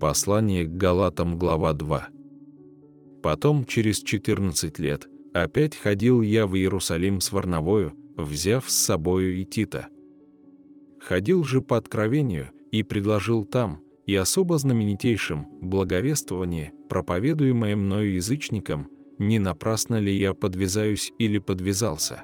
Послание к Галатам, глава 2. Потом, через 14 лет, опять ходил я в Иерусалим с Варновою, взяв с собою и Тита. Ходил же по откровению и предложил там, и особо знаменитейшим, благовествование, проповедуемое мною язычникам, не напрасно ли я подвязаюсь или подвязался.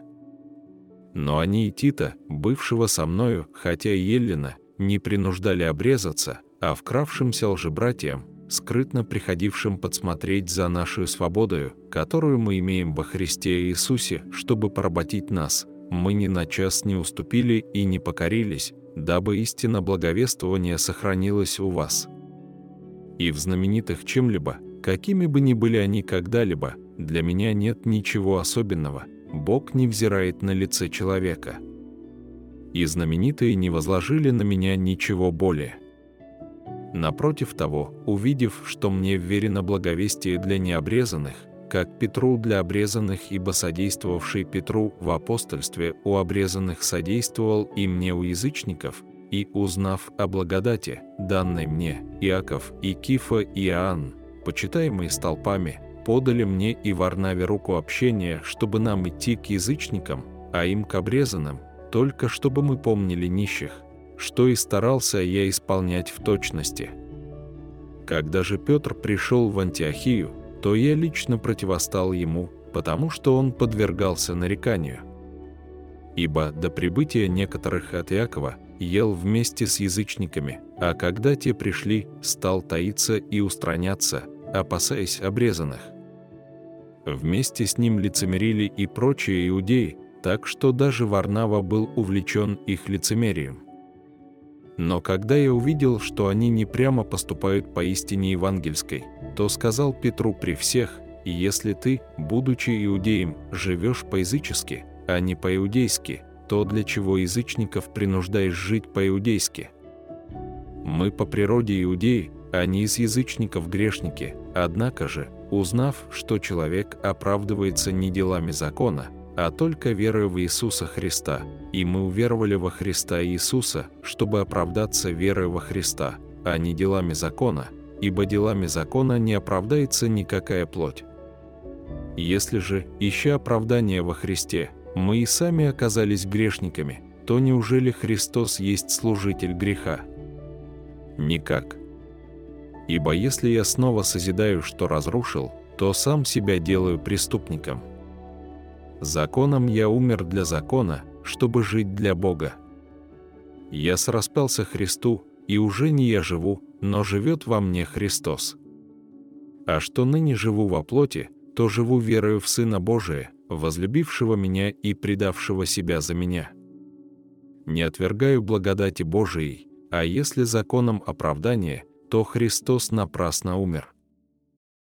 Но они и Тита, бывшего со мною, хотя и Еллина, не принуждали обрезаться, а вкравшимся лжебратьям, скрытно приходившим подсмотреть за нашу свободою, которую мы имеем во Христе Иисусе, чтобы поработить нас, мы ни на час не уступили и не покорились, дабы истина благовествования сохранилась у вас. И в знаменитых чем-либо, какими бы ни были они когда-либо, для меня нет ничего особенного, Бог не взирает на лице человека. И знаменитые не возложили на меня ничего более. Напротив того, увидев, что мне вверено благовестие для необрезанных, как Петру для обрезанных, ибо содействовавший Петру в апостольстве у обрезанных содействовал и мне у язычников, и, узнав о благодати, данной мне, Иаков и Кифа и Иоанн, почитаемые столпами, подали мне и Варнаве руку общения, чтобы нам идти к язычникам, а им к обрезанным, только чтобы мы помнили нищих, что и старался я исполнять в точности. Когда же Петр пришел в Антиохию, то я лично противостал ему, потому что он подвергался нареканию. Ибо до прибытия некоторых от Иакова ел вместе с язычниками, а когда те пришли, стал таиться и устраняться, опасаясь обрезанных. Вместе с ним лицемерили и прочие иудеи, так что даже Варнава был увлечен их лицемерием. Но когда я увидел, что они не прямо поступают по истине евангельской, то сказал Петру при всех, если ты, будучи иудеем, живешь по-язычески, а не по-иудейски, то для чего язычников принуждаешь жить по-иудейски? Мы по природе иудеи, а не из язычников грешники, однако же, узнав, что человек оправдывается не делами закона, а только верою в Иисуса Христа, и мы уверовали во Христа Иисуса, чтобы оправдаться верой во Христа, а не делами закона, ибо делами закона не оправдается никакая плоть. Если же, ища оправдания во Христе, мы и сами оказались грешниками, то неужели Христос есть служитель греха? Никак. Ибо если я снова созидаю, что разрушил, то сам себя делаю преступником – Законом я умер для закона, чтобы жить для Бога. Я сраспался Христу, и уже не я живу, но живет во мне Христос. А что ныне живу во плоти, то живу верою в Сына Божия, возлюбившего меня и предавшего себя за меня. Не отвергаю благодати Божией, а если законом оправдания, то Христос напрасно умер.